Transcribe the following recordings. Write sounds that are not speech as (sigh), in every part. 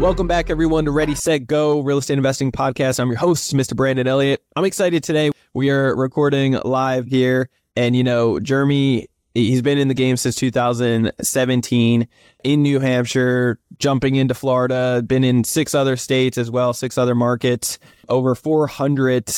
Welcome back, everyone, to Ready, Set, Go Real Estate Investing Podcast. I'm your host, Mr. Brandon Elliott. I'm excited today. We are recording live here. And, you know, Jeremy, he's been in the game since 2017 in New Hampshire, jumping into Florida, been in six other states as well, six other markets, over 400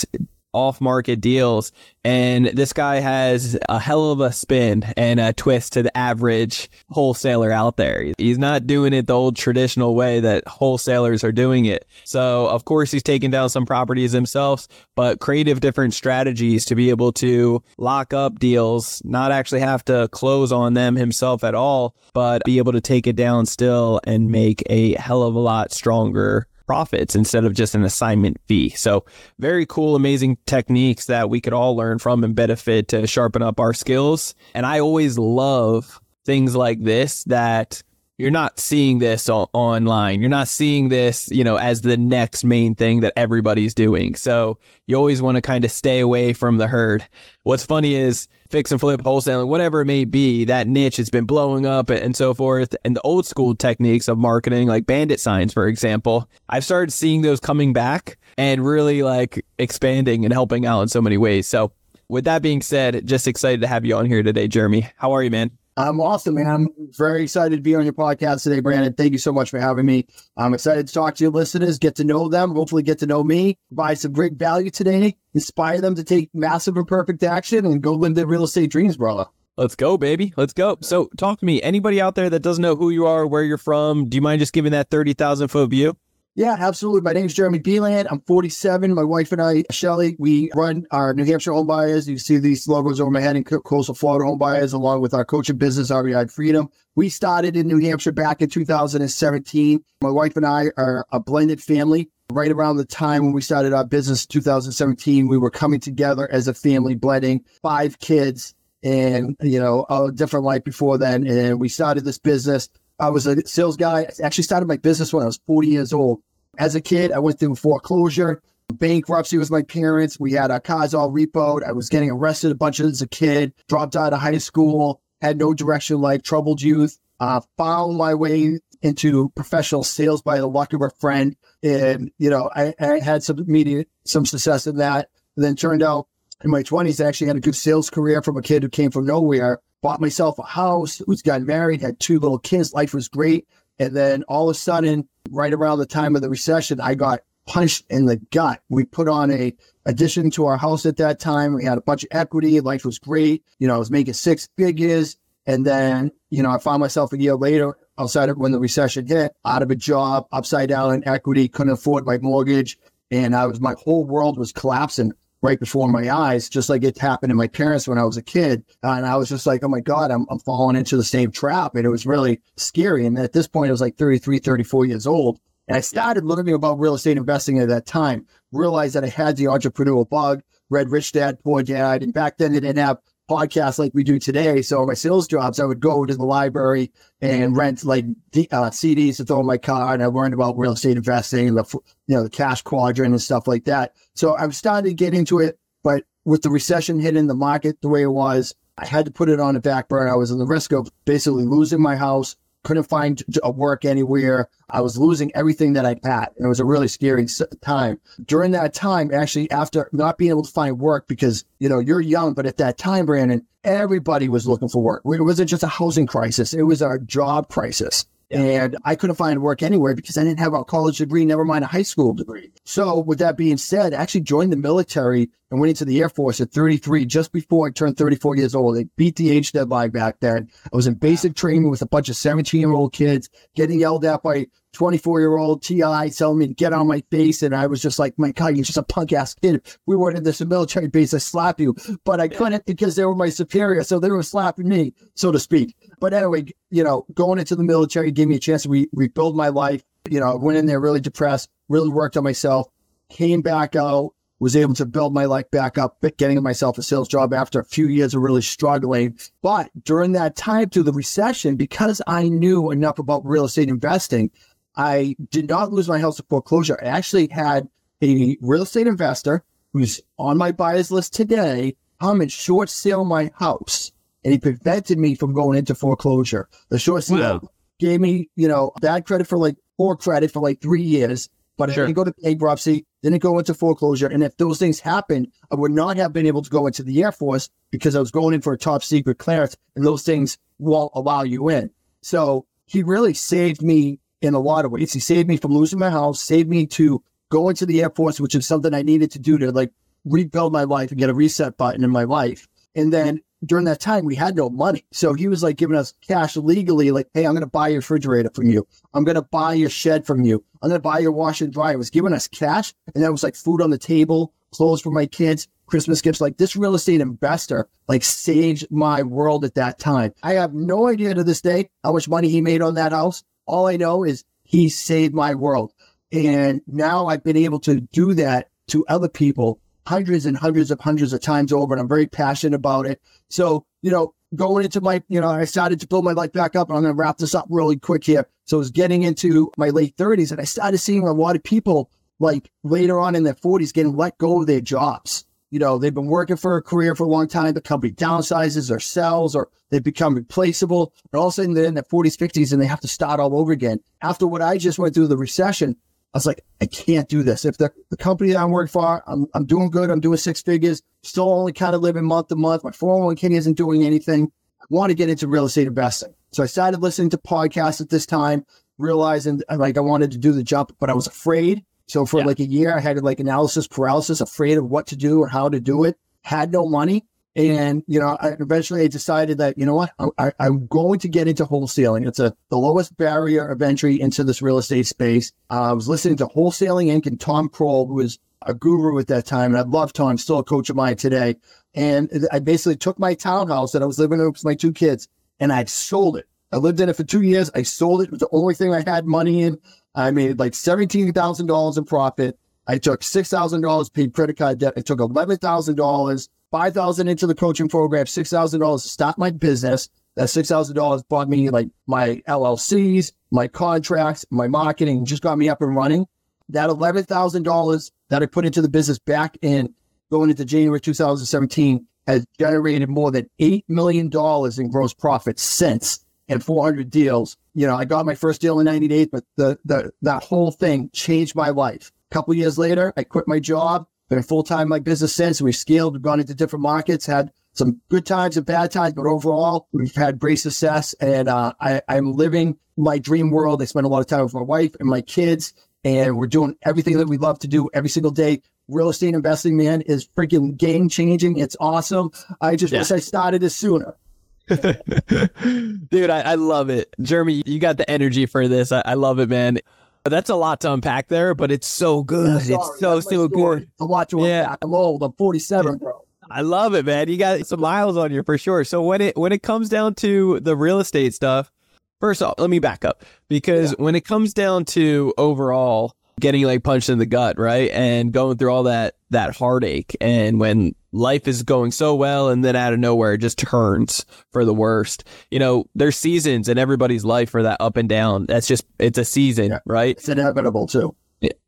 off market deals. And this guy has a hell of a spin and a twist to the average wholesaler out there. He's not doing it the old traditional way that wholesalers are doing it. So, of course, he's taking down some properties himself, but creative different strategies to be able to lock up deals, not actually have to close on them himself at all, but be able to take it down still and make a hell of a lot stronger profits instead of just an assignment fee. So, very cool, amazing techniques that we could all learn from and benefit to sharpen up our skills. And I always love things like this that you're not seeing this online. You're not seeing this, you know, as the next main thing that everybody's doing. So you always want to kind of stay away from the herd. What's funny is fix and flip wholesaling, whatever it may be, that niche has been blowing up and so forth. And the old school techniques of marketing, like bandit signs, for example, I've started seeing those coming back and really like expanding and helping out in so many ways. So with that being said, just excited to have you on here today, Jeremy. How are you, man? I'm awesome, man. I'm very excited to be on your podcast today, Brandon. Thank you so much for having me. I'm excited to talk to your listeners, get to know them, hopefully get to know me, provide some great value today, inspire them to take massive and perfect action and go live their real estate dreams, brother. Let's go, baby. Let's go. So, talk to me. Anybody out there that doesn't know who you are, where you're from, do you mind just giving that 30,000 foot view? Yeah, absolutely. My name is Jeremy Beland. I'm 47. My wife and I, Shelly, we run our New Hampshire home buyers. You see these logos over my head in coastal Florida home buyers, along with our coaching business, REI Freedom. We started in New Hampshire back in 2017. My wife and I are a blended family. Right around the time when we started our business, 2017, we were coming together as a family, blending five kids and, you know, a different life before then. And we started this business I was a sales guy. I actually started my business when I was 40 years old. As a kid, I went through foreclosure, bankruptcy with my parents. We had our cars all repoed. I was getting arrested a bunch as a kid, dropped out of high school, had no direction like troubled youth, uh, found my way into professional sales by the luck of a friend. And, you know, I, I had some immediate, some success in that. And then turned out in my 20s, I actually had a good sales career from a kid who came from nowhere bought myself a house, was got married, had two little kids. Life was great. And then all of a sudden, right around the time of the recession, I got punched in the gut. We put on a addition to our house at that time. We had a bunch of equity. Life was great. You know, I was making six figures. And then, you know, I found myself a year later outside of when the recession hit, out of a job, upside down in equity, couldn't afford my mortgage. And I was, my whole world was collapsing right before my eyes, just like it happened to my parents when I was a kid. And I was just like, oh my God, I'm, I'm falling into the same trap. And it was really scary. And at this point, I was like 33, 34 years old. And I started learning about real estate investing at that time, realized that I had the entrepreneurial bug, read Rich Dad, Poor Dad. And back then, they didn't have podcasts like we do today. So my sales jobs, I would go to the library and rent like uh, CDs to throw in my car, and I learned about real estate investing and the you know the cash quadrant and stuff like that. So I was starting to get into it, but with the recession hitting the market the way it was, I had to put it on the back burner. I was in the risk of basically losing my house, couldn't find a work anywhere. I was losing everything that I had. And it was a really scary time. During that time, actually, after not being able to find work because, you know, you're young, but at that time, Brandon, everybody was looking for work. It wasn't just a housing crisis. It was a job crisis. And I couldn't find work anywhere because I didn't have a college degree, never mind a high school degree. So with that being said, I actually joined the military and went into the Air Force at 33, just before I turned 34 years old. They beat the age deadline back then. I was in basic training with a bunch of 17 year old kids getting yelled at by 24 year old TI telling me to get on my face. And I was just like, my God, you're just a punk ass kid. we weren't in this military base, I slap you. But I couldn't because they were my superior. So they were slapping me, so to speak. But anyway, you know, going into the military gave me a chance to re- rebuild my life. You know, I went in there really depressed, really worked on myself, came back out, was able to build my life back up, getting myself a sales job after a few years of really struggling. But during that time through the recession, because I knew enough about real estate investing, I did not lose my house to foreclosure. I actually had a real estate investor who's on my buyer's list today come and short sale my house. And he prevented me from going into foreclosure. The short sale wow. gave me, you know, bad credit for like poor credit for like three years but sure. I didn't go to bankruptcy, didn't go into foreclosure. And if those things happened, I would not have been able to go into the Air Force because I was going in for a top secret clearance and those things won't allow you in. So he really saved me in a lot of ways. He saved me from losing my house, saved me to go into the Air Force, which is something I needed to do to like rebuild my life and get a reset button in my life. And then during that time, we had no money. So he was like giving us cash legally, like, hey, I'm to buy your refrigerator from you. I'm to buy your shed from you. I'm to buy your washer and dryer. He was giving us cash. And that was like food on the table, clothes for my kids, Christmas gifts. Like this real estate investor, like saved my world at that time. I have no idea to this day how much money he made on that house. All I know is he saved my world. And now I've been able to do that to other people hundreds and hundreds of hundreds of times over, and I'm very passionate about it. So, you know, going into my, you know, I started to build my life back up, and I'm going to wrap this up really quick here. So, I was getting into my late 30s, and I started seeing a lot of people like later on in their 40s getting let go of their jobs. You know, they've been working for a career for a long time. The company downsizes or sells, or they become replaceable. And all of a sudden, they're in their 40s, 50s, and they have to start all over again. After what I just went through the recession, I was like, I can't do this. If the, the company that I'm working for, I'm, I'm doing good. I'm doing six figures, still only kind of living month to month. My 401k isn't doing anything. I want to get into real estate investing. So I started listening to podcasts at this time, realizing like I wanted to do the jump, but I was afraid. So for yeah. like a year, I had like analysis paralysis, afraid of what to do or how to do it, had no money. And, you know, I eventually I decided that, you know what, I, am going to get into wholesaling. It's a, the lowest barrier of entry into this real estate space. Uh, I was listening to Wholesaling Inc. and Tom Krol, who was a guru at that time. And I love Tom, still a coach of mine today. And I basically took my townhouse that I was living in with my two kids and I sold it. I lived in it for two years. I sold it. It was the only thing I had money in. I made like $17,000 in profit. I took $6,000 paid credit card debt. I took $11,000 five thousand into the coaching program, six thousand dollars to start my business. That six thousand dollars bought me like my LLCs, my contracts, my marketing, just got me up and running. That eleven thousand dollars that I put into the business back in going into January 2017 has generated more than eight million dollars in gross profit since and 400 deals. You know, I got my first deal in 90 days, but the, the that whole thing changed my life. A couple years later, I quit my job been full time like business since. We've scaled, we've gone into different markets, had some good times and bad times, but overall, we've had great success. And uh, I, I'm living my dream world. I spend a lot of time with my wife and my kids, and we're doing everything that we love to do every single day. Real estate investing, man, is freaking game changing. It's awesome. I just yeah. wish I started this sooner. (laughs) Dude, I, I, love it. Jeremy, you got the energy for this. I, I love it, man. That's a lot to unpack there, but it's so good. Yeah, it's so so good. To yeah. I'm old. I'm 47, bro. I love it, man. You got some miles on you for sure. So when it when it comes down to the real estate stuff, first off, let me back up because yeah. when it comes down to overall getting like punched in the gut, right? And going through all that that heartache and when life is going so well and then out of nowhere it just turns for the worst. You know, there's seasons in everybody's life for that up and down. That's just it's a season, yeah. right? It's inevitable too.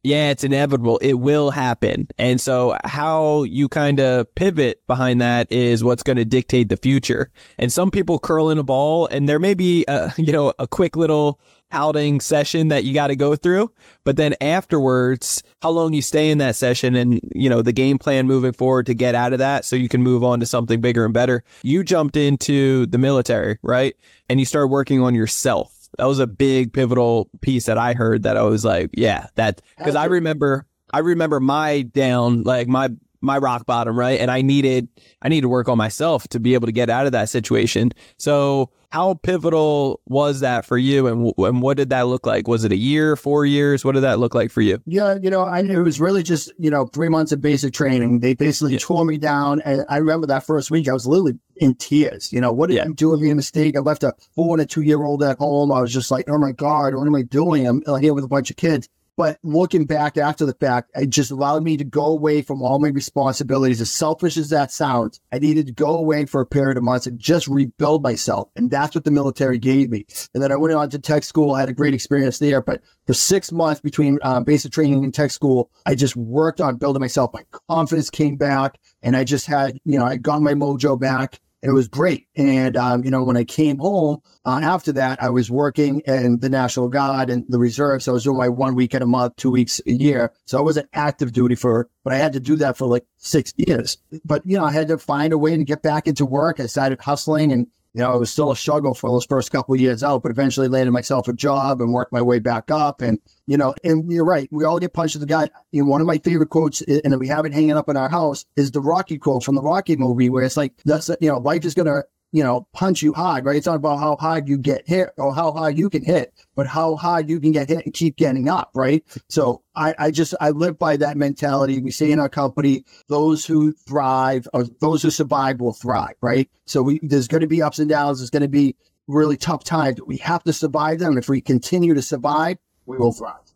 Yeah, it's inevitable. It will happen. And so how you kind of pivot behind that is what's going to dictate the future. And some people curl in a ball and there may be a, (laughs) you know, a quick little outing session that you got to go through. But then afterwards, how long you stay in that session and, you know, the game plan moving forward to get out of that so you can move on to something bigger and better. You jumped into the military, right? And you started working on yourself. That was a big pivotal piece that I heard that I was like, yeah, that because I remember I remember my down, like my my rock bottom, right? And I needed I needed to work on myself to be able to get out of that situation. So how pivotal was that for you? And, and what did that look like? Was it a year four years? What did that look like for you? Yeah you know I, it was really just you know three months of basic training. They basically yeah. tore me down. And i remember that first week i was literally in tears. You know what did yeah. i do with me a mistake? I left a four and a two year old at home. I was just like oh my god what am i doing? I'm here with a bunch of kids But looking back after the fact, it just allowed me to go away from all my responsibilities. As selfish as that sounds, I needed to go away for a period of months and just rebuild myself. And that's what the military gave me. And then I went on to tech school. I had a great experience there. But for six months between um, basic training and tech school, I just worked on building myself. My confidence came back and I just had, you know, I got my mojo back it was great. And, um, you know, when I came home uh, after that, I was working in the National Guard and the Reserve. So I was doing my one week at a month, two weeks a year. So I wasn't active duty for, but I had to do that for like six years. But, you know, I had to find a way to get back into work. I started hustling and you know, it was still a struggle for those first couple years out, but eventually landed myself a job and worked my way back up. And, you know, and you're right. We all get punched in the gut. You know, one of my favorite quotes, eh, and we have it hanging up in our house, is the Rocky quote from the Rocky movie, where it's like, that's, you know, life is going to you know, punch you hard, right? It's not about how hard you get hit or how hard you can hit, but how hard you can get hit and keep getting up, right? So I, I just, I live by that mentality. We say in our company, those who thrive or those who survive will thrive, right? So we, there's going to be ups and downs. There's going to be really tough times. We have to survive them. If we continue to survive, we will thrive.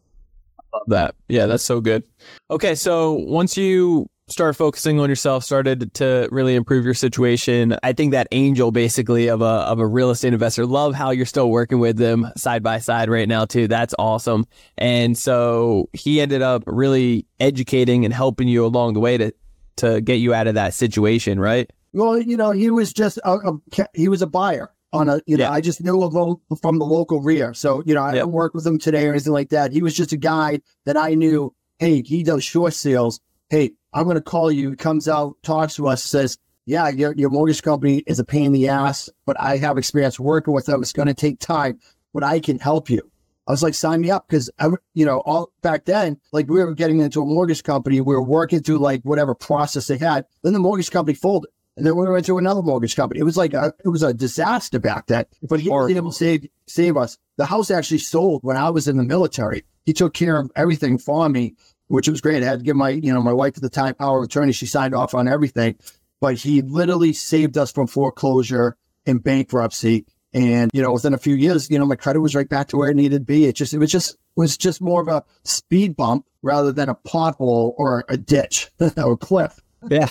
I love that. Yeah, that's so good. Okay. So once you started focusing on yourself, started to really improve your situation. I think that angel basically of a of a real estate investor. Love how you're still working with them side by side right now too. That's awesome. And so he ended up really educating and helping you along the way to to get you out of that situation, right? Well, you know, he was just a, a he was a buyer on a you know yeah. I just knew of from the local REIA. So you know I don't work with him today or anything like that. He was just a guy that I knew. Hey, he does short sales. Hey, I'm going to call you. Comes out, talks to us, says, yeah, your, your mortgage company is a pain in the ass, but I have experience working with them. It's going to take time, but I can help you. I was like, sign me up because I, you know, all back then, like we were getting into a mortgage company, we were working through like whatever process they had. Then the mortgage company folded, and then we went to another mortgage company. It was like a, it was a disaster back then. But he was able to save save us. The house actually sold when I was in the military. He took care of everything for me, which was great. I had to give my, you know, my wife at the time power of attorney. She signed off on everything, but he literally saved us from foreclosure and bankruptcy. And, you know, within a few years, you know, my credit was right back to where it needed to be. It just, it was just, was just more of a speed bump rather than a pothole or a ditch (laughs) or a cliff. Yeah.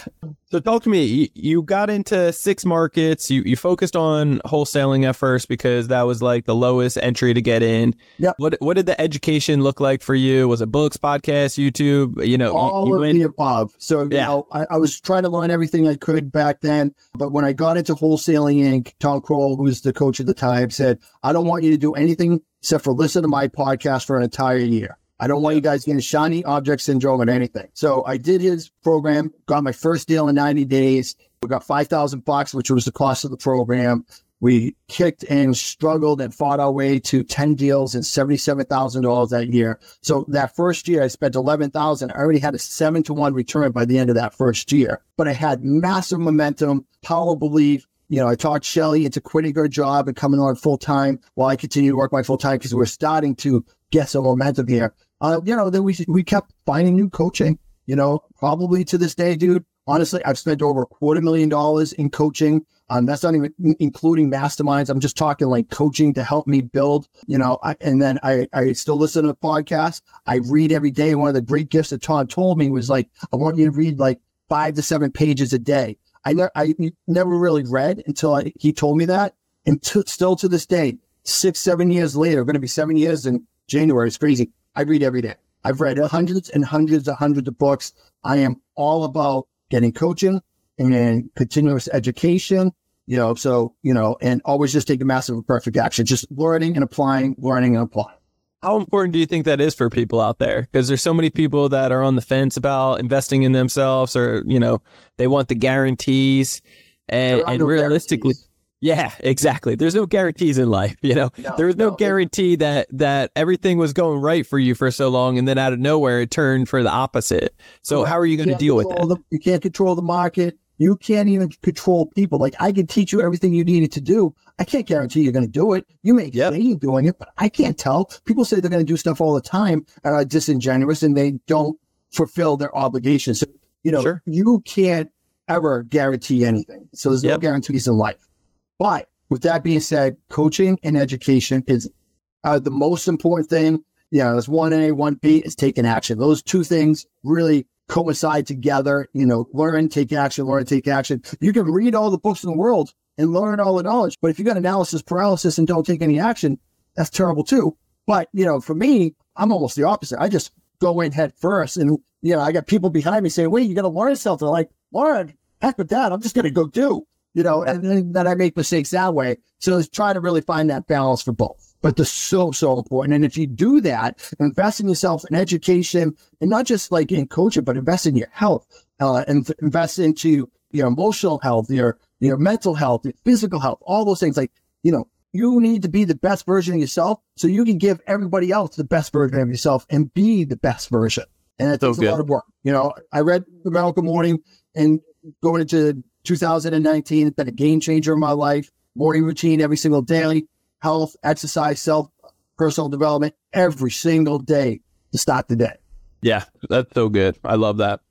So talk to me. You, got into six markets. You you focused on wholesaling at first because that was like the lowest entry to get in. Yeah. What what did the education look like for you? Was it books, podcasts, YouTube? You know, all you, of the above. So you yeah. know, I, I, was trying to learn everything I could back then. But when I got into wholesaling Inc., Tom Krol, who was the coach at the time, said, "I don't want you to do anything except for listen to my podcast for an entire year." I don't want you guys getting shiny object syndrome or anything. So I did his program, got my first deal in 90 days. We got 5,000 bucks, which was the cost of the program. We kicked and struggled and fought our way to 10 deals and $77,000 that year. So that first year I spent 11,000. I already had a seven to one return by the end of that first year, but I had massive momentum, power belief, you know, I talked Shelly into quitting her job and coming on full time while I continued to work my full time because we're starting to get some momentum here uh, you know, then we we kept finding new coaching. You know, probably to this day, dude. Honestly, I've spent over a quarter million dollars in coaching. Um, that's not even including masterminds. I'm just talking like coaching to help me build, you know, I, and then I, I still listen to podcasts. I read every day. One of the great gifts that Tom told me was like, I want you to read like five to seven pages a day. I, ne- I never really read until I, he told me that. And t- still to this day, six, seven years later, going to be seven years in January. It's crazy. I read every day. I've read hundreds and hundreds and hundreds of books. I am all about getting coaching and continuous education, you know, so, you know, and always just take a massive perfect action, just learning and applying, learning and applying. How important do you think that is for people out there? Because there's so many people that are on the fence about investing in themselves or, you know, they want the guarantees and, and realistically, guarantees. Yeah, exactly. There's no guarantees in life, you know. No, there was no, no, guarantee that that everything was going right for you for so long, and then out of nowhere it turned for the opposite. So how are you going to deal with that? The, you can't control the market. You can't even control people. Like I can teach you everything you needed to do. I can't guarantee you're going to do it. You may yep. say you're doing it, but I can't tell. People say they're going to do stuff all the time and are disingenuous, and they don't fulfill their obligations. So, you know, sure. you can't ever guarantee anything. So there's yep. no guarantees in life. But with that being said, coaching and education is uh, the most important thing you know, it's one A, one B is taking action. Those two things really coincide together. You know, learn, take action, learn, take action. You can read all the books in the world and learn all the knowledge, but if you got analysis paralysis and don't take any action, that's terrible too. But you know, for me, I'm almost the opposite. I just go in head first, and you know, I got people behind me saying, "Wait, you got to learn something." Like, Lauren, heck with that. I'm just going to go do. You know, and then that I make mistakes that way. So it's trying to really find that balance for both but they're so, so important. And if you do that, invest in yourself in education and not just like in coaching, but invest in your health, uh, and invest into your emotional health, your, your mental health, your physical health, all those things. Like, you know, you need to be the best version of yourself so you can give everybody else the best version of yourself and be the best version. And it takes so a lot of work. You know, I read the Miracle Morning and going into 2019, it's been a game changer in my life. Morning routine every single day health, exercise, self, personal development every single day to start the day. Yeah, that's so good. I love that.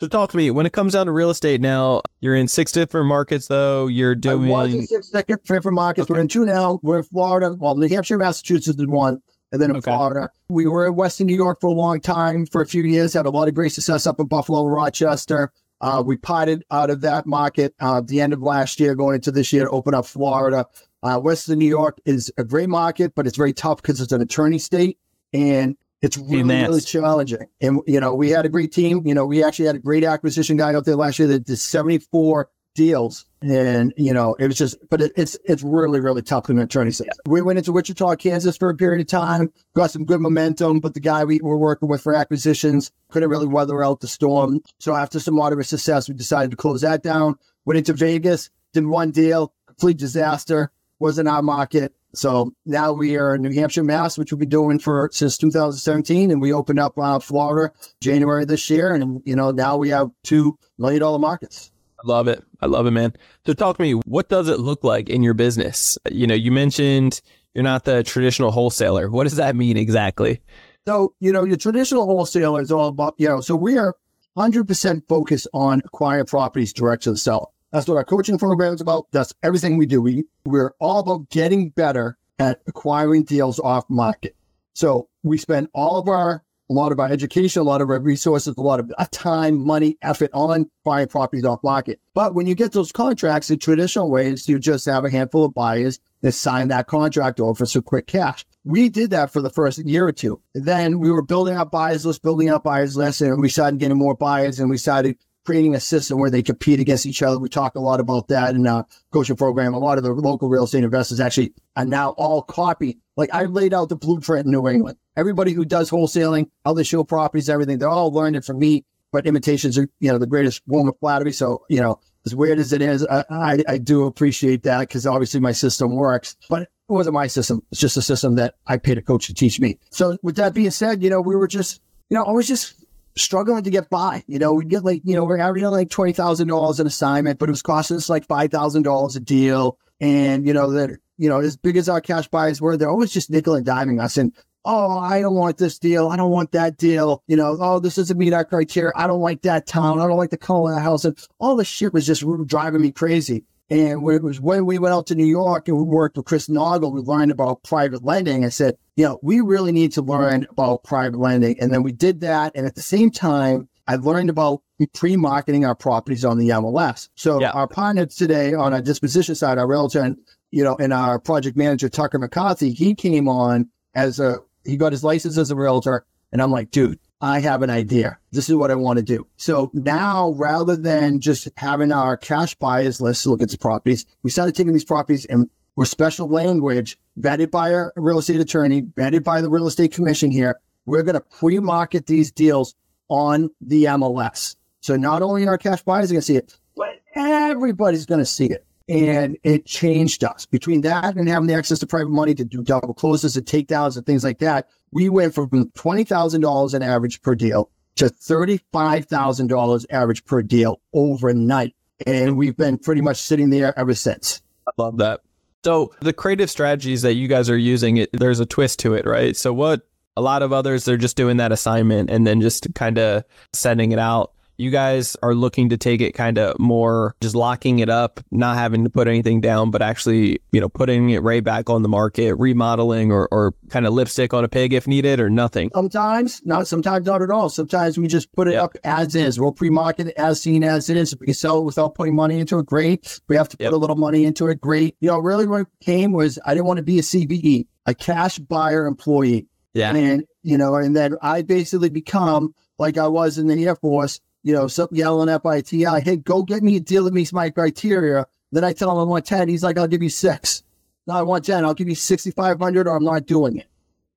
So talk to me when it comes down to real estate now, you're in six different markets though. You're doing I was in six different markets. Okay. We're in two now. We're in Florida. Well, New Hampshire, Massachusetts is one. And then in okay. Florida. We were in Western New York for a long time, for a few years, had a lot of great success up in Buffalo, Rochester. Uh, we potted out of that market uh, at the end of last year, going into this year to open up Florida. Uh, Western New York is a great market, but it's very tough because it's an attorney state and it's really, really challenging. And, you know, we had a great team. You know, we actually had a great acquisition guy out there last year that did 74 deals. And, you know, it was just, but it, it's, it's really, really tough in an attorney state. We went into Wichita, Kansas for a period of time, got some good momentum, but the guy we were working with for acquisitions couldn't really weather out the storm. So after some moderate success, we decided to close that down. Went into Vegas, did one deal, complete disaster was in our market. So now we are in New Hampshire, Mass, which we've been doing for since 2017, and we opened up uh, Florida January this year, and you know now we have two million dollar markets. Love it. I love it, man. So talk to me. What does it look like in your business? You know, you mentioned you're not the traditional wholesaler. What does that mean exactly? So you know, your traditional wholesaler is all about you know. So we are 100% focused on acquiring properties direct to the seller. That's what our coaching program is about. That's everything we do. We, we're all about getting better at acquiring deals off market. So we spend all of our, a lot of our education, a lot of our resources, a lot of time, money, effort on buying properties off market. But when you get those contracts in traditional ways, you just have a handful of buyers that sign that contract over for some quick cash. We did that for the first year or two. Then we were building up buyers list, building up buyers list, and we started getting more buyers and we started creating a system where they compete against each other. We talk a lot about that in our coaching program. A lot of the local real estate investors actually are now all copy. Like I laid out the blueprint in New England. Everybody who does wholesaling, how they show properties, everything, they're all learned it from me. But imitations are, you know, the greatest form of flattery. So, you know, as weird as it is, I, I, I do appreciate that because obviously my system works. But it wasn't my system. It's just a system that I paid a coach to teach me. So with that being said, you know, we were just, you know, I was just struggling to get by. You know, we get like, you know, we're averaging like $20,000 an assignment, but it was costing us like $5,000 a deal. And, you know, that, you know, as big as our cash buyers were, they're always just nickel and diming us. And, oh, I don't want this deal. I don't want that deal. You know, oh, this doesn't meet our criteria. I don't like that town. I don't like the color of the house. And all this shit was just driving me crazy. And when it was when we went out to New York and we worked with Chris Naugle, we learned about private lending. I said, you know, we really need to learn about private lending. And then we did that. And at the same time, I learned about pre-marketing our properties on the MLS. So yeah. our partners today on our disposition side, our realtor and, you know, and our project manager, Tucker McCarthy, he came on as a, he got his license as a realtor. And I'm like, dude, I have an idea. This is what I want to do. So now rather than just having our cash buyers list look at the properties, we started taking these properties and we're special language vetted by our real estate attorney, vetted by the real estate commission here. We're going to pre-market these deals on the MLS. So not only our cash buyers are going to see it, but everybody's going to see it. And it changed us between that and having the access to private money to do double closes and takedowns and things like that. We went from $20,000 an average per deal to $35,000 average per deal overnight. And we've been pretty much sitting there ever since. I love that. So the creative strategies that you guys are using, it, there's a twist to it, right? So what a lot of others, they're just doing that assignment and then just kind of sending it out you guys are looking to take it kind of more just locking it up, not having to put anything down, but actually, you know, putting it right back on the market, remodeling or, or kind of lipstick on a pig if needed or nothing? Sometimes, not sometimes not at all. Sometimes we just put it Yep. up as is. We'll pre-market it as seen as it is. If we can sell it without putting money into it, great. We have to Yep. put a little money into it, great. You know, really what came was I didn't want to be a CBE, a cash buyer employee. Yeah. And, you know, and then I basically become like I was in the Air Force, you know, some yelling at my TI, hey, go get me a deal that meets my criteria. Then I tell him I want 10. He's like, I'll give you six. No, I want 10. I'll give you 6,500 or I'm not doing it.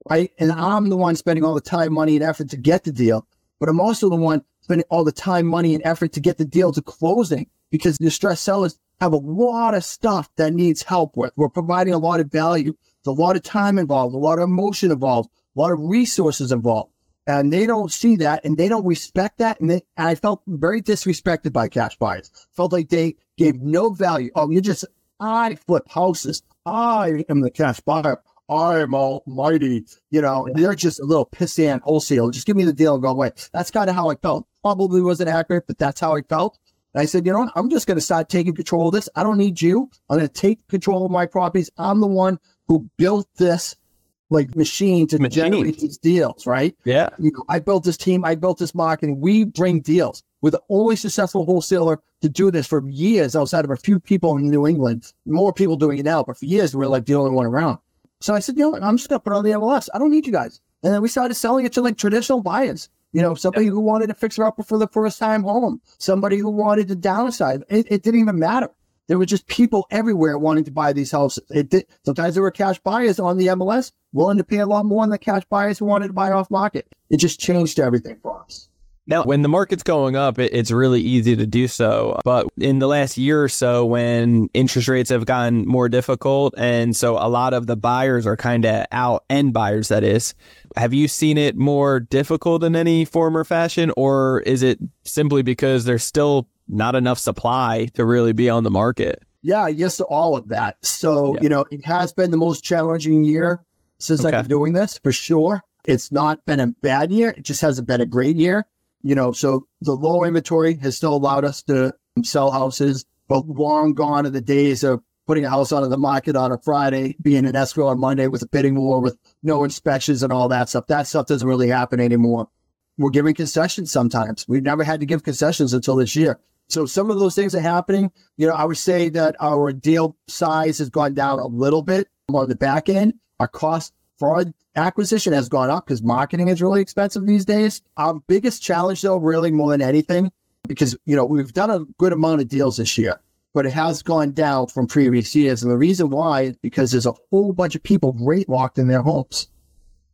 Right. And I'm the one spending all the time, money, and effort to get the deal. But I'm also the one spending all the time, money, and effort to get the deal to closing because distressed sellers have a lot of stuff that needs help with. We're providing a lot of value. There's a lot of time involved, a lot of emotion involved, a lot of resources involved. And they don't see that and they don't respect that. And, they, and I felt very disrespected by cash buyers. Felt like they gave no value. Oh, you just, I flip houses. I am the cash buyer. I am almighty. You know, they're just a little pissy pissant wholesale. Just give me the deal and go away. That's kind of how I felt. Probably wasn't accurate, but that's how I felt. And I said, you know what? I'm just going to start taking control of this. I don't need you. I'm going to take control of my properties. I'm the one who built this like machine to Machine. generate these deals, right? Yeah. You know, I built this team. I built this marketing. We bring deals. We're the only successful wholesaler to do this for years outside of a few people in New England. More people doing it now, but for years, we're like the only one around. So I said, you know what? I'm just going to put on the MLS. I don't need you guys. And then we started selling it to like traditional buyers. You know, somebody who wanted to fix it up for the first time home, somebody who wanted to downsize. It, it didn't even matter. There were just people everywhere wanting to buy these houses. It did, sometimes there were cash buyers on the MLS willing to pay a lot more than the cash buyers who wanted to buy off market. It just changed everything for us. Now, when the market's going up, it, it's really easy to do so. But in the last year or so, when interest rates have gotten more difficult, and so a lot of the buyers are kind of out, end buyers, that is, have you seen it more difficult in any form or fashion? Or is it simply because there's still not enough supply to really be on the market? Yeah, yes to all of that. So, Yeah. you know, it has been the most challenging year since I've been doing this for sure. It's not been a bad year. It just hasn't been a great year. You know, so the low inventory has still allowed us to sell houses, but long gone are the days of putting a house onto the market on a Friday, being an escrow on Monday with a bidding war with no inspections and all that stuff. That stuff doesn't really happen anymore. We're giving concessions sometimes. We've never had to give concessions until this year. So some of those things are happening. You know, I would say that our deal size has gone down a little bit on the back end. Our cost for acquisition has gone up because marketing is really expensive these days. Our biggest challenge, though, really more than anything, because, you know, we've done a good amount of deals this year, but it has gone down from previous years. And the reason why is because there's a whole bunch of people rate locked in their homes.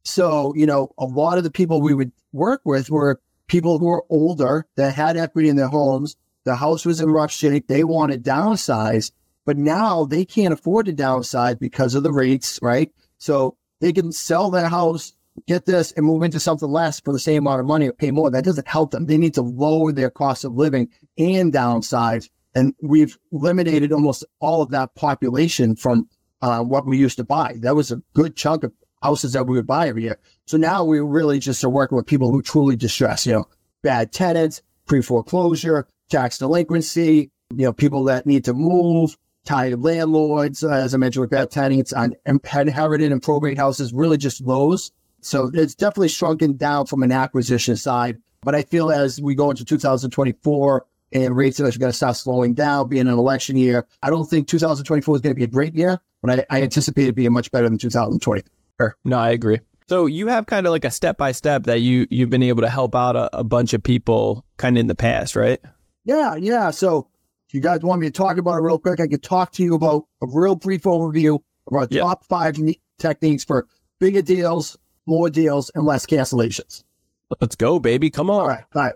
So, you know, a lot of the people we would work with were people who were older that had equity in their homes. The house was in rough shape. They want wanted downsize, but now they can't afford to downsize because of the rates, right? So they can sell their house, get this, and move into something less for the same amount of money or pay more. That doesn't help them. They need to lower their cost of living and downsize. And we've eliminated almost all of that population from uh, what we used to buy. That was a good chunk of houses that we would buy every year. So now we really just are working with people who truly distress, you know, bad tenants, pre foreclosure, tax delinquency, you know, people that need to move, tired landlords, uh, as I mentioned with bad tenants, on inherited and probate houses, really just those. So it's definitely shrunken down from an acquisition side. But I feel as we go into 2024 and rates are going to start slowing down, being an election year, I don't think 2024 is going to be a great year, but I, I anticipate it being much better than 2020. Sure. No, I agree. So you have kind of like a step by step that you you've been able to help out a, a bunch of people kind of in the past, right? Yeah, yeah. So if you guys want me to talk about it real quick, I could talk to you about a real brief overview of our Yeah. top five techniques for bigger deals, more deals, and less cancellations. Let's go, baby. Come on. All right, all right.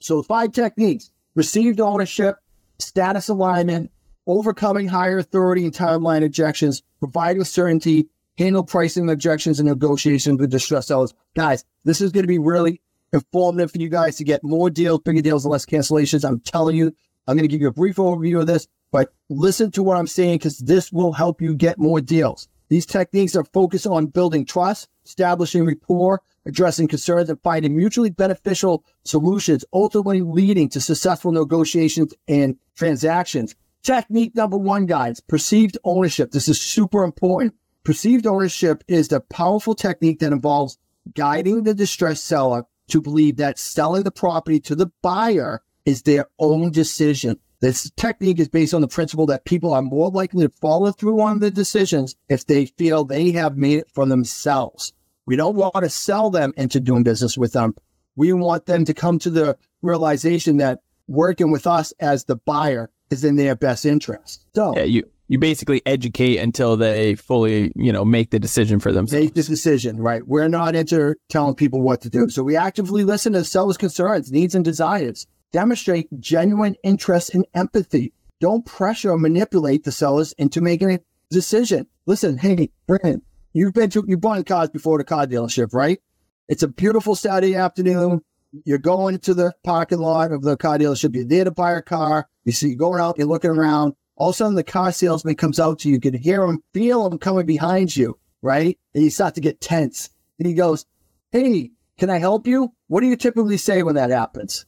So five techniques: perceived ownership, status alignment, overcoming higher authority and timeline objections, providing certainty, handle pricing objections and negotiations with distressed sellers. Guys, this is going to be really informative for you guys to get more deals, bigger deals, less cancellations. I'm telling you, I'm going to give you a brief overview of this, but listen to what I'm saying because this will help you get more deals. These techniques are focused on building trust, establishing rapport, addressing concerns and finding mutually beneficial solutions, ultimately leading to successful negotiations and transactions. Technique number one, guys, perceived ownership. This is super important. Perceived ownership is the powerful technique that involves guiding the distressed seller to believe that selling the property to the buyer is their own decision. This technique is based on the principle that people are more likely to follow through on the decisions if they feel they have made it for themselves. We don't want to sell them into doing business with them. We want them to come to the realization that working with us as the buyer is in their best interest. So yeah, you you basically educate until they fully, you know, make the decision for themselves. Make the decision, right? We're not into telling people what to do. So we actively listen to sellers' concerns, needs, and desires. Demonstrate genuine interest and empathy. Don't pressure or manipulate the sellers into making a decision. Listen, hey, Brandon, you've been to, you've bought cars before the car dealership, right? It's a beautiful Saturday afternoon. You're going to the parking lot of the car dealership. You're there to buy a car. You see, you're going out, you're looking around. All of a sudden, the car salesman comes out to you. You can hear him, feel him coming behind you, right? And you start to get tense. And he goes, Hey, can I help you? What do you typically say when that happens?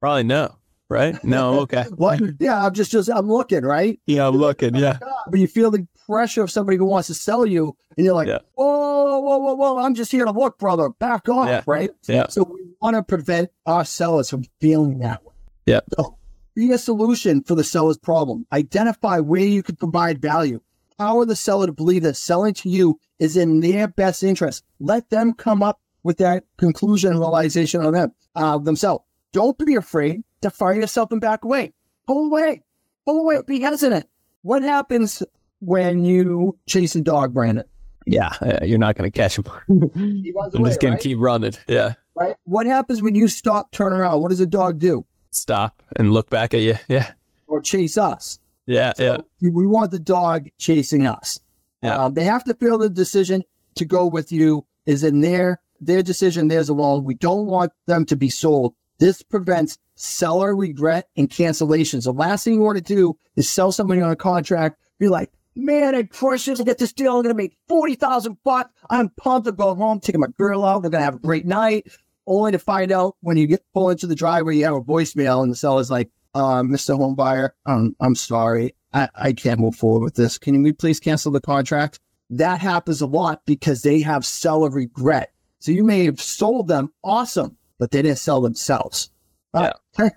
Probably no, right? No, okay. (laughs) what? Yeah, I'm just, just, I'm looking, right? Yeah, I'm looking. Yeah. But you feel the pressure of somebody who wants to sell you, and you're like, yeah. whoa, whoa, whoa, whoa, I'm just here to look, brother. Back off, yeah. right? Yeah. So we want to prevent our sellers from feeling that way. Yeah. So be a solution for the seller's problem. Identify where you can provide value. Power the seller to believe that selling to you is in their best interest. Let them come up with that conclusion and realization on them uh, themselves. Don't be afraid to fire yourself and back away. Pull away. Pull away. Be hesitant. What happens when you chase a dog, Brandon? Yeah, you're not going to catch him. (laughs) I'm away, just going right? to keep running. Yeah. Right. What happens when you stop, turn around? What does a dog do? Stop and look back at you. Yeah. Or chase us. Yeah. So yeah. We want the dog chasing us. Yeah. Um, they have to feel the decision to go with you is in their their decision, theirs alone. We don't want them to be sold. This prevents seller regret and cancellations. The last thing you want to do is sell somebody on a contract, be like, man, I crushed it to get this deal. I'm going to make 40,000 bucks. I'm pumped to go home, taking my girl out. We're going to have a great night. Only to find out when you get pull into the driveway, you have a voicemail and the seller's like, uh, Mr. Homebuyer, um, I'm sorry. I, I can't move forward with this. Can we please cancel the contract? That happens a lot because they have seller regret. So you may have sold them awesome, but they didn't sell themselves. Yeah. Uh,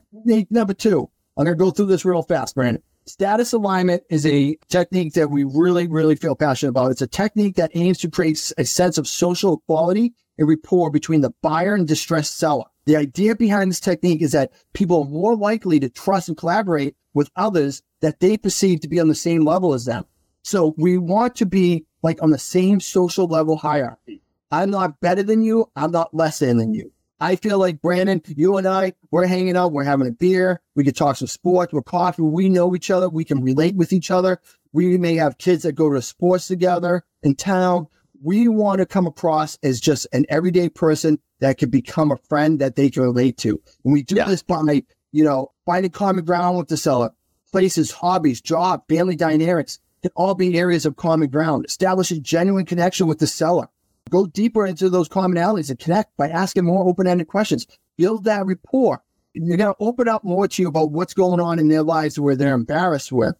number two. I'm going to go through this real fast, Brandon. Status alignment is a technique that we really, really feel passionate about. It's a technique that aims to create a sense of social equality and rapport between the buyer and distressed seller. The idea behind this technique is that people are more likely to trust and collaborate with others that they perceive to be on the same level as them. So we want to be like on the same social level hierarchy. I'm not better than you. I'm not less than you. I feel like Brandon, you and I, we're hanging out, we're having a beer, we can talk some sports, we're coffee, we know each other, we can relate with each other. We may have kids that go to sports together in town. We want to come across as just an everyday person that can become a friend that they can relate to. And we do yeah. this by, you know, finding common ground with the seller. Places, hobbies, job, family dynamics can all be areas of common ground. Establish a genuine connection with the seller. Go deeper into those commonalities and connect by asking more open-ended questions. Build that rapport. You're going to open up more to you about what's going on in their lives where they're embarrassed with.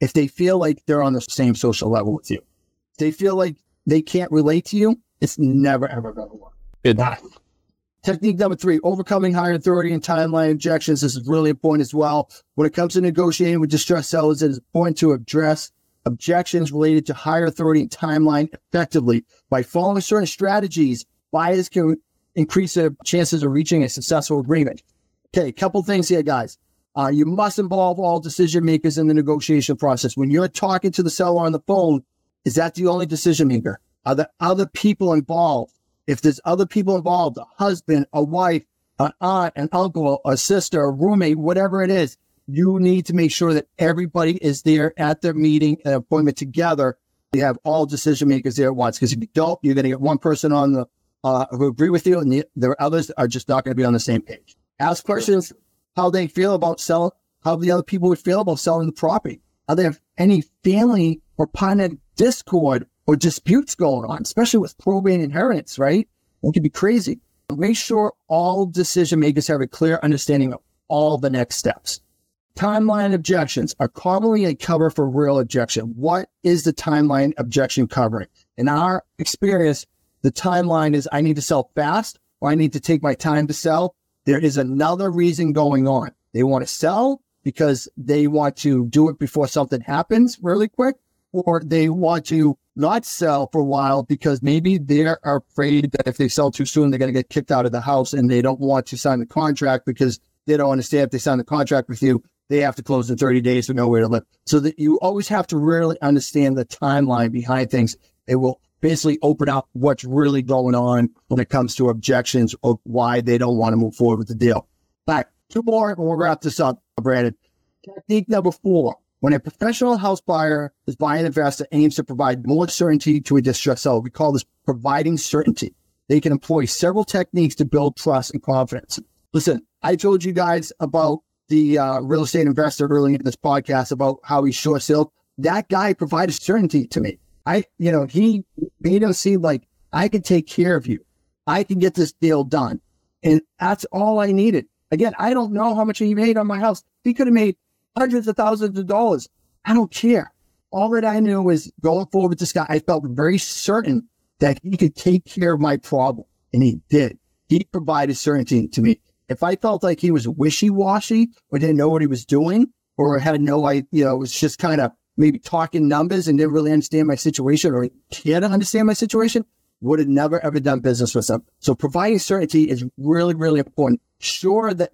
If they feel like they're on the same social level with you, they feel like they can't relate to you, it's never, ever going to work. Good. Technique number three, overcoming higher authority and timeline objections. This is really important as well. When it comes to negotiating with distressed sellers, it is important to address objections related to higher authority and timeline effectively. By following certain strategies, buyers can increase their chances of reaching a successful agreement. Okay, a couple things here, guys. Uh, you must involve all decision makers in the negotiation process. When you're talking to the seller on the phone, is that the only decision maker? Are there other people involved? If there's other people involved, a husband, a wife, an aunt, an uncle, a sister, a roommate, whatever it is, you need to make sure that everybody is there at their meeting and appointment together. You have all decision makers there at once. Because if you don't, you're going to get one person on the uh, who agree with you, and the, the others are just not going to be on the same page. Ask questions how they feel about selling, how the other people would feel about selling the property. Are there any family or partner discord or disputes going on, especially with probate inheritance, right? It can be crazy. Make sure all decision makers have a clear understanding of all the next steps. Timeline objections are commonly a cover for real objection. What is the timeline objection covering? In our experience, the timeline is I need to sell fast or I need to take my time to sell. There is another reason going on. They want to sell because they want to do it before something happens really quick, or they want to not sell for a while because maybe they're afraid that if they sell too soon, they're going to get kicked out of the house and they don't want to sign the contract because they don't understand if they sign the contract with you, they have to close in 30 days with nowhere to live. So that you always have to really understand the timeline behind things. It will basically open up what's really going on when it comes to objections of why they don't want to move forward with the deal. But two more and we'll wrap this up, Brandon. Technique number four. When a professional house buyer is buying an investor aims to provide more certainty to a distressed seller, we call this providing certainty. They can employ several techniques to build trust and confidence. Listen, I told you guys about the uh, real estate investor early in this podcast about how he short sale. That guy provided certainty to me. I, you know, he made him seem like I can take care of you. I can get this deal done. And that's all I needed. Again, I don't know how much he made on my house. He could have made hundreds of thousands of dollars. I don't care. All that I knew was going forward with this guy, I felt very certain that he could take care of my problem. And he did. He provided certainty to me. If I felt like he was wishy washy or didn't know what he was doing or had no idea, you know, was just kind of maybe talking numbers and didn't really understand my situation or care to understand my situation, would have never ever done business with them. So providing certainty is really, really important. Sure that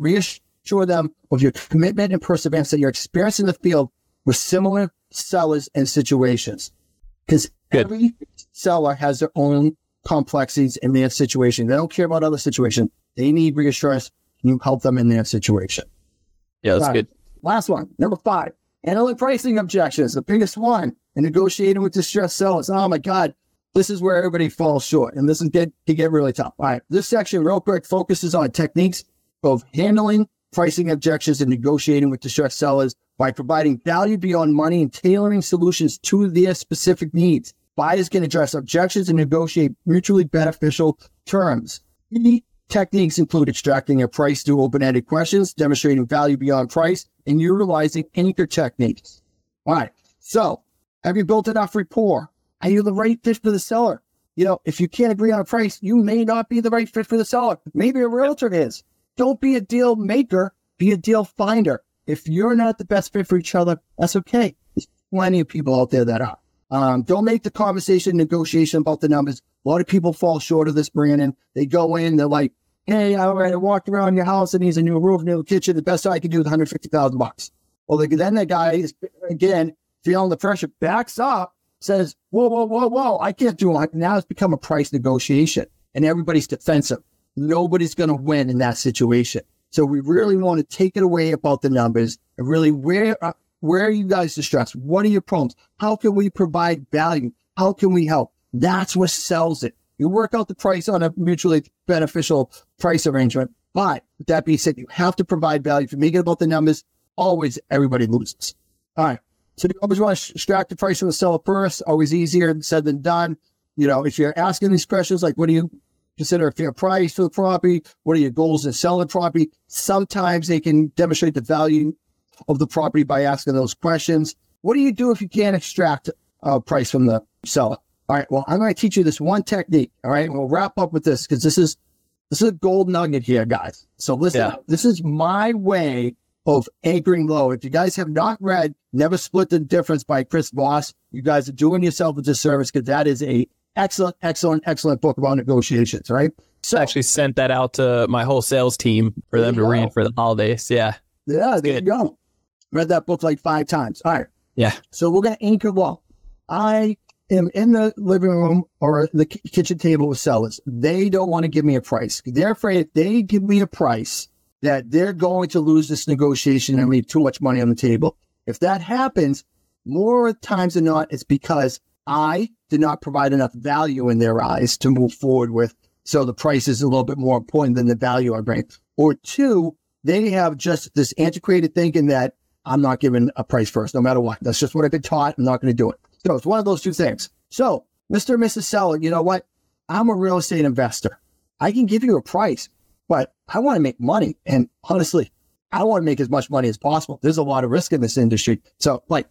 reassure them of your commitment and perseverance that your experience in the field with similar sellers and situations. Because every seller has their own complexities in their situation. They don't care about other situations. They need reassurance you help them in their situation. Yeah, that's good. Last one, number five, handling pricing objections. The biggest one in negotiating with distressed sellers. Oh my God, this is where everybody falls short, and this is get to get really tough. All right, this section, real quick, focuses on techniques of handling pricing objections and negotiating with distressed sellers by providing value beyond money and tailoring solutions to their specific needs. Buyers can address objections and negotiate mutually beneficial terms. Key Techniques include extracting a price through open-ended questions, demonstrating value beyond price, and utilizing anchor techniques. All right. So have you built enough rapport? Are you the right fit for the seller? You know, if you can't agree on a price, you may not be the right fit for the seller. Maybe a realtor is. Don't be a deal maker, be a deal finder. If you're not the best fit for each other, that's okay. There's plenty of people out there that are. Um, don't make the conversation negotiation about the numbers. A lot of people fall short of this, Brandon. They go in, they're like, hey, right, I walked around your house and needs a new roof, new kitchen. The best I can do is 150,000 bucks. Well, then the guy is again feeling the pressure, backs up, says, whoa, whoa, whoa, whoa, I can't do it. Now it's become a price negotiation and everybody's defensive. Nobody's going to win in that situation. So we really want to take it away about the numbers and really where, uh, where are you guys distressed? What are your problems? How can we provide value? How can we help? That's what sells it. You work out the price on a mutually beneficial price arrangement. But with that being said, you have to provide value. If you make it about the numbers, always everybody loses. All right. So you always want to extract the price from the seller first. Always easier said than done. You know, if you're asking these questions like, what do you consider a fair price for the property? What are your goals in selling the property? Sometimes they can demonstrate the value of the property by asking those questions. What do you do if you can't extract a price from the seller? All right. Well, I'm going to teach you this one technique. All right. We'll wrap up with this because this is this is a gold nugget here, guys. So listen, yeah. this is my way of anchoring low. If you guys have not read Never Split the Difference by Chris Voss, you guys are doing yourself a disservice because that is a excellent, excellent, excellent book about negotiations. Right. So I actually sent that out to my whole sales team for them to go. read for the holidays. Yeah. Yeah. There Good. you go. Read that book like five times. All right. Yeah. So we're going to anchor low. I am in the living room or the kitchen table with sellers. They don't want to give me a price. They're afraid if they give me a price that they're going to lose this negotiation and leave too much money on the table. If that happens, more times than not, it's because I did not provide enough value in their eyes to move forward with. So the price is a little bit more important than the value I bring. Or two, they have just this antiquated thinking that I'm not giving a price first, no matter what. That's just what I've been taught. I'm not going to do it. So it's one of those two things. So, Mr. and Mrs. Seller, you know what? I'm a real estate investor. I can give you a price, but I want to make money. And honestly, I want to make as much money as possible. There's a lot of risk in this industry. So like,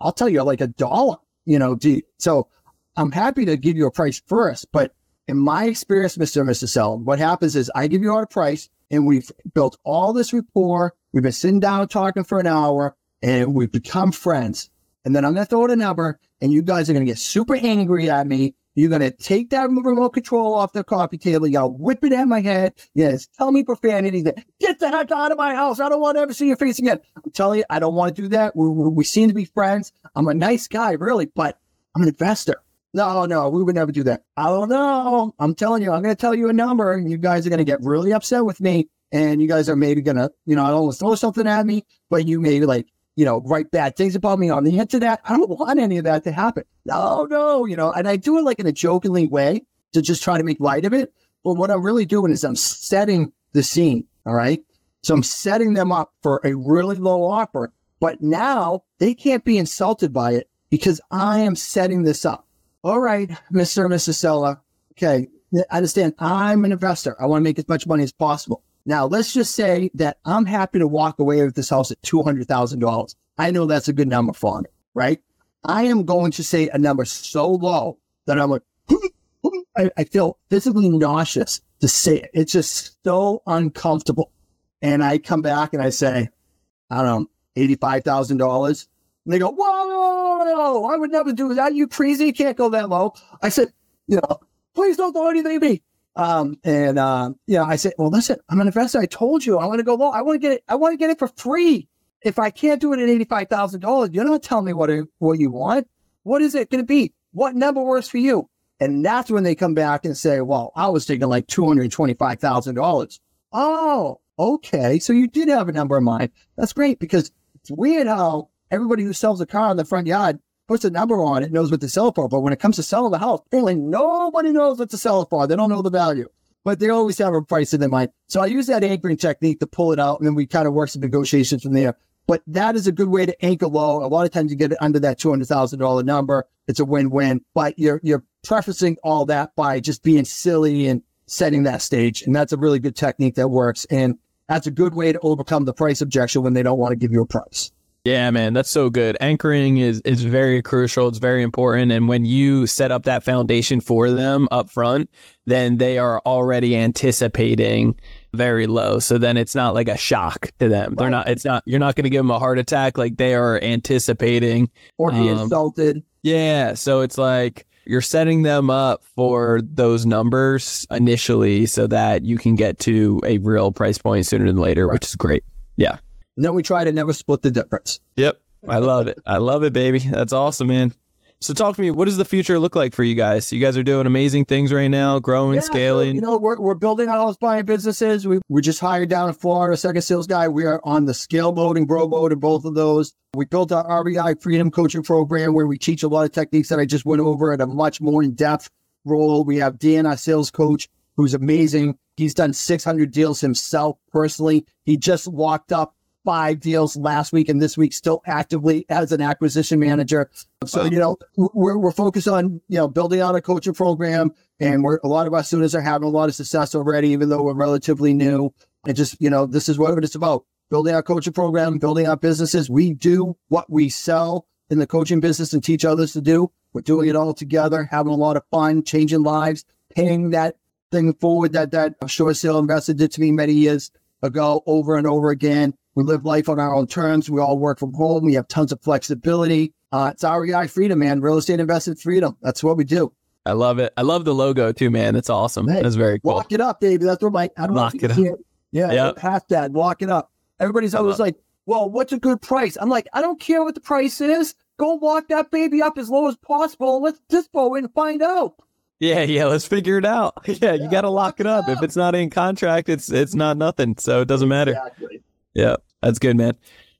I'll tell you like a dollar, you know, do, so I'm happy to give you a price first, but in my experience, Mr. and Mrs. Sell, what happens is I give you our price and we've built all this rapport. We've been sitting down talking for an hour and we've become friends. And then I'm going to throw it a number and you guys are going to get super angry at me. You're going to take that remote control off the coffee table. You'll whip it at my head. Yes. Tell me profanity. Get the heck out of my house. I don't want to ever see your face again. I'm telling you, I don't want to do that. We, we, we seem to be friends. I'm a nice guy, really, but I'm an investor. No, no, we would never do that. I don't know. I'm telling you, I'm going to tell you a number and you guys are going to get really upset with me. And you guys are maybe going to, you know, don't throw something at me, but you may like, you know, write bad things about me on the internet. I don't want any of that to happen. No, no, you know, and I do it like in a jokingly way to just try to make light of it. But what I'm really doing is I'm setting the scene. All right. So I'm setting them up for a really low offer. But now they can't be insulted by it because I am setting this up all right, Mr. and Mrs. Seller. Okay. I understand I'm an investor. I want to make as much money as possible. Now, let's just say that I'm happy to walk away with this house at $200,000. I know that's a good number for me, right? I am going to say a number so low that I'm like, (laughs) I, I feel physically nauseous to say it. It's just so uncomfortable. And I come back and I say, I don't know, $85,000. And they go, whoa, I would never do that. Are You crazy? You can't go that low. I said, you know, please don't throw anything at me. Um, and, uh, you know, I said, well, listen, I'm an investor. I told you I want to go low. I want to get it. I want to get it for free. If I can't do it at $85,000, you're not telling me what, what you want. What is it going to be? What number works for you? And that's when they come back and say, well, I was thinking like $225,000. Oh, okay. So you did have a number in mind. That's great because it's weird how everybody who sells a car in the front yard puts a number on it, knows what to sell for. But when it comes to selling the house, apparently nobody knows what to sell it for. They don't know the value, but they always have a price in their mind. So I use that anchoring technique to pull it out, and then we kind of work some negotiations from there. But that is a good way to anchor low. A lot of times you get it under that two hundred thousand dollar number. It's a win win. But you're you're prefacing all that by just being silly and setting that stage, and that's a really good technique that works. And that's a good way to overcome the price objection when they don't want to give you a price. Yeah, man, that's so good. Anchoring is is very crucial. It's very important, and when you set up that foundation for them up front, then they are already anticipating very low. So then it's not like a shock to them. Right. They're not. It's not. You're not going to give them a heart attack. Like they are anticipating or be um, insulted. Yeah. So it's like you're setting them up for those numbers initially, so that you can get to a real price point sooner than later, right. which is great. Yeah. And then we try to never split the difference. Yep. I love it. I love it, baby. That's awesome, man. So talk to me. What does the future look like for you guys? You guys are doing amazing things right now, growing, yeah, scaling. So, you know, we're, we're building our house buying businesses. We, we just hired down in Florida, second sales guy. We are on the scale mode and grow mode in both of those. We built our REI Freedom Coaching Program where we teach a lot of techniques that I just went over at a much more in-depth role. We have Dan, our sales coach, who's amazing. He's done 600 deals himself personally. He just walked up five deals last week and this week still actively as an acquisition manager. So, wow. you know, we're, we're focused on, you know, building out a coaching program and we're, a lot of our students are having a lot of success already, even though we're relatively new. And just, you know, this is what it's about building our coaching program, building our businesses. We do what we sell in the coaching business and teach others to do. We're doing it all together, having a lot of fun, changing lives, paying that thing forward that that short sale investor did to me many years ago over and over again. We live life on our own terms. We all work from home. We have tons of flexibility. Uh, it's REI freedom, man. Real estate invested freedom. That's what we do. I love it. I love the logo too, man. That's awesome. Hey, That's very cool. Walk it up, baby. That's what my I don't Lock know it up. Yeah, yep. hashtag walk it up. Everybody's always like, well, what's a good price? I'm like, I don't care what the price is. Go walk that baby up as low as possible. Let's dispo and find out. Yeah, yeah, let's figure it out. (laughs) Yeah, you got to lock it up. If it's not in contract, it's it's not nothing. So it doesn't matter. Exactly. Yeah, that's good, man.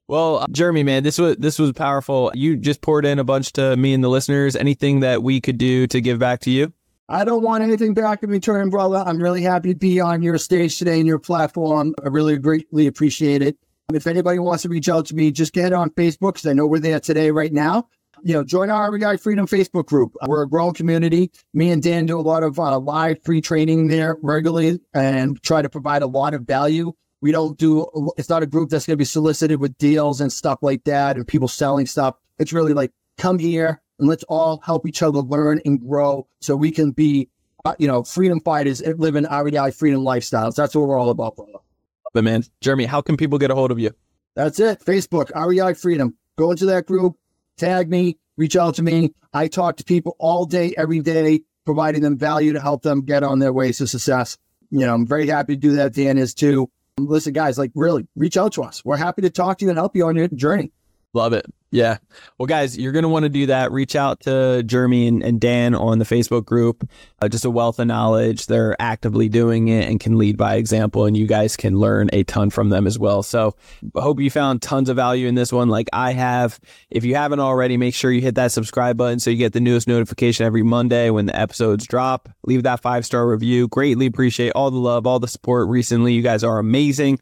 Well, uh, Jeremy, man, this was this was powerful. You just poured in a bunch to me and the listeners. Anything that we could do to give back to you? I don't want anything back in return, brother. I'm really happy to be on your stage today and your platform. I really greatly appreciate it. If anybody wants to reach out to me, just get on Facebook because I know we're there today, right now. you know, join our REI Freedom Facebook group. We're a growing community. Me and Dan do a lot of uh, live free training there regularly and try to provide a lot of value. We don't do, it's not a group that's going to be solicited with deals and stuff like that and people selling stuff. It's really like, come here and let's all help each other learn and grow so we can be, uh, you know, freedom fighters and live in REI freedom lifestyles. That's what we're all about, brother. But man, Jeremy, how can people get a hold of you? That's it. Facebook, REI Freedom. Go into that group, tag me, reach out to me. I talk to people all day, every day, providing them value to help them get on their ways to success. You know, I'm very happy to do that. Dan is too. Listen, guys, like really reach out to us. We're happy to talk to you and help you on your journey. Love it. Yeah. Well, guys, you're going to want to do that. Reach out to Jeremy and, and Dan on the Facebook group. Uh, just a wealth of knowledge. They're actively doing it and can lead by example, and you guys can learn a ton from them as well. So, I hope you found tons of value in this one, like I have. If you haven't already, make sure you hit that subscribe button so you get the newest notification every Monday when the episodes drop. Leave that five star review. Greatly appreciate all the love, all the support recently. You guys are amazing.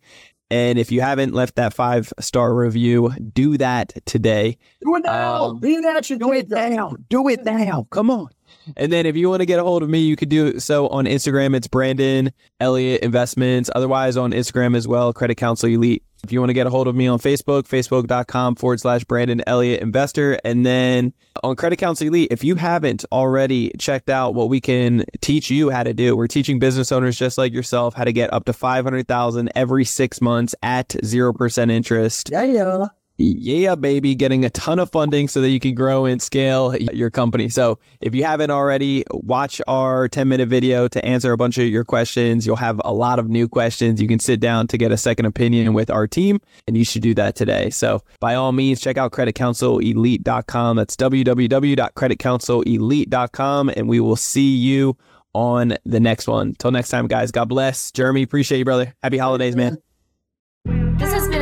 And if you haven't left that five star review, do that today. Do it now. Um, Be in action. Do it now. Do it now. Come on. And then if you want to get a hold of me, you could do so on Instagram. It's Brandon Elliott Investments. Otherwise, on Instagram as well, Credit Counsel Elite. If you want to get a hold of me on Facebook, facebook.com forward slash Brandon Elliott Investor. And then on Credit Counsel Elite, if you haven't already checked out what we can teach you how to do, we're teaching business owners just like yourself how to get up to 500,000 every six months at 0% interest. Yeah, yeah yeah, baby, getting a ton of funding so that you can grow and scale your company. So if you haven't already, watch our 10 minute video to answer a bunch of your questions. You'll have a lot of new questions. You can sit down to get a second opinion with our team, and you should do that today. So by all means, check out creditcounselelite.com. That's www.creditcounselelite.com, and we will see you on the next one. Till next time, guys. God bless. Jeremy, appreciate you, brother. Happy holidays, man. This has been